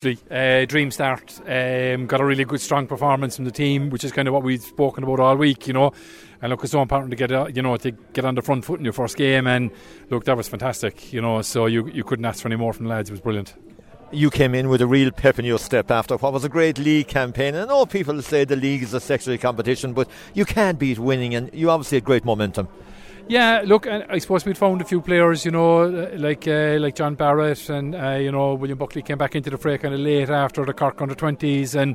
Uh, dream start. Um, got a really good, strong performance from the team, which is kind of what we've spoken about all week, you know. And look, it's so important to get, uh, you know, to get on the front foot in your first game. And look, that was fantastic, you know. So you you couldn't ask for any more from the lads. It was brilliant. You came in with a real pep in your step after what was a great league campaign. And all people say the league is a sexual competition, but you can't beat winning, and you obviously had great momentum. Yeah, look, I suppose we'd found a few players, you know, like uh, like John Barrett and uh, you know William Buckley came back into the fray kind of late after the Cork under twenties, and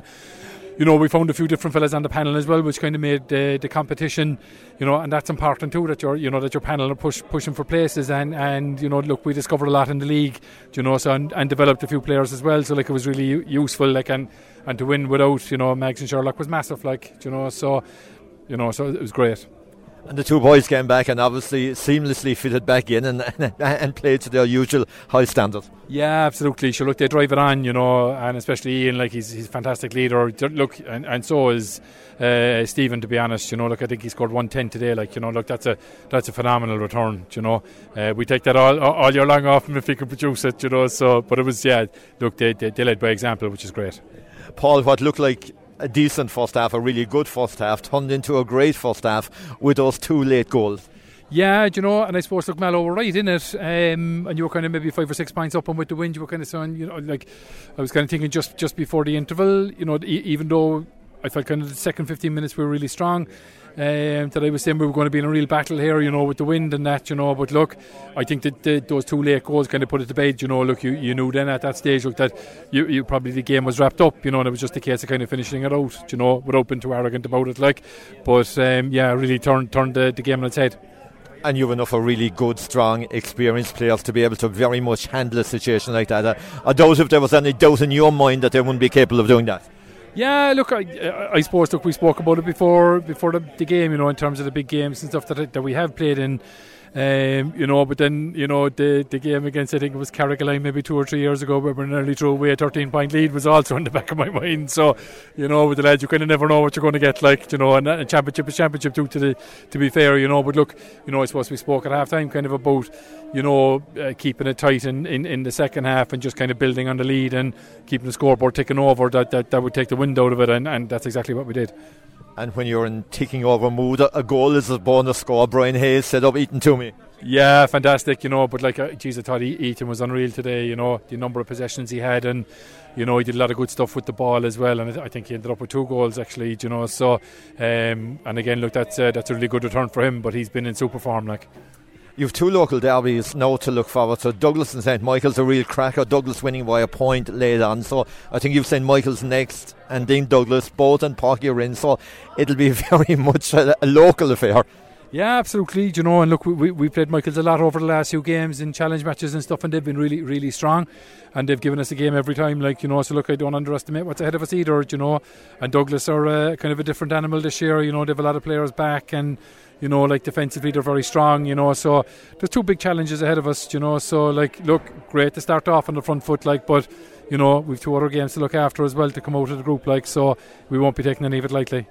you know we found a few different fellas on the panel as well, which kind of made the, the competition, you know, and that's important too that your you know that your panel are push, pushing for places, and and you know look we discovered a lot in the league, you know, so and, and developed a few players as well, so like it was really useful, like and and to win without you know Mags and Sherlock was massive, like you know, so you know, so it was great. And the two boys came back and obviously seamlessly fitted back in and, and played to their usual high standard. Yeah, absolutely. Sure, look, they drive it on, you know, and especially Ian, like he's he's a fantastic leader. Look, and, and so is uh, Stephen. To be honest, you know, look, I think he scored one ten today. Like, you know, look, that's a that's a phenomenal return. You know, uh, we take that all all year long off him if he can produce it. You know, so but it was yeah. Look, they they, they led by example, which is great. Paul, what looked like a decent first half, a really good first half, turned into a great first half with those two late goals. Yeah, you know, and I suppose look, Mallow were right in it, um, and you were kind of maybe five or six points up, and with the wind, you were kind of saying, you know, like I was kind of thinking just just before the interval, you know, e- even though I felt kind of the second 15 minutes we were really strong um, that I was saying we were going to be in a real battle here, you know, with the wind and that, you know. But look, I think that the, those two late goals kind of put it to bed, you know. Look, you, you knew then at that stage, look, that you, you probably the game was wrapped up, you know, and it was just a case of kind of finishing it out, you know, without being too arrogant about it, like. But um, yeah, really turned turned the, the game on its head and you have enough of really good, strong, experienced players to be able to very much handle a situation like that. I, I doubt if there was any doubt in your mind that they wouldn't be capable of doing that. Yeah, look, I, I suppose look, we spoke about it before before the, the game, you know, in terms of the big games and stuff that that we have played in. Um, you know, but then you know the the game against I think it was Carrigaline maybe two or three years ago, where we nearly threw away a 13 point lead was also in the back of my mind. So, you know, with the lads, you kind of never know what you're going to get. Like, you know, and a championship is championship too. To the to be fair, you know, but look, you know, I suppose we spoke at half time kind of about you know uh, keeping it tight in, in, in the second half and just kind of building on the lead and keeping the scoreboard ticking over. That that, that would take the wind out of it, and, and that's exactly what we did. And when you're in ticking over mood, a goal is a bonus score. Brian Hayes said up Ethan to me. Yeah, fantastic, you know. But like, uh, geez, I thought Ethan was unreal today. You know, the number of possessions he had, and you know, he did a lot of good stuff with the ball as well. And I think he ended up with two goals actually. You know, so um, and again, look, that's uh, that's a really good return for him. But he's been in super form, like. You've two local derbies now to look forward to. Douglas and St Michael's a real cracker. Douglas winning by a point late on. So I think you've St Michael's next and then Douglas, both and Páirc Uí Rinn. So it'll be very much a, a local affair. Yeah, absolutely. You know, and look, we, we played Michaels a lot over the last few games in challenge matches and stuff, and they've been really, really strong. And they've given us a game every time, like, you know, so look, I don't underestimate what's ahead of us either, you know. And Douglas are uh, kind of a different animal this year, you know, they have a lot of players back and you know, like defensively they're very strong, you know. So there's two big challenges ahead of us, you know. So like, look, great to start off on the front foot, like, but you know, we've two other games to look after as well to come out of the group, like, so we won't be taking any of it lightly.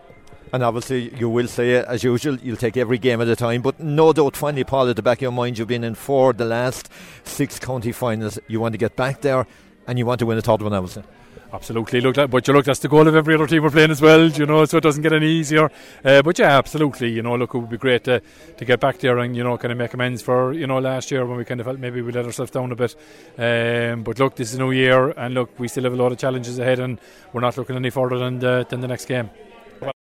And obviously, you will say, as usual, you'll take every game at a time. But no doubt, finally, Paul, at the back of your mind, you've been in four the last six county finals. You want to get back there and you want to win a third one. Absolutely, look, but you look, that's the goal of every other team we're playing as well, you know, so it doesn't get any easier. Uh, but yeah, absolutely, you know, look, it would be great to, to get back there and, you know, kind of make amends for, you know, last year when we kind of felt maybe we let ourselves down a bit. Um, but look, this is a new year, and look, we still have a lot of challenges ahead, and we're not looking any further than the, than the next game.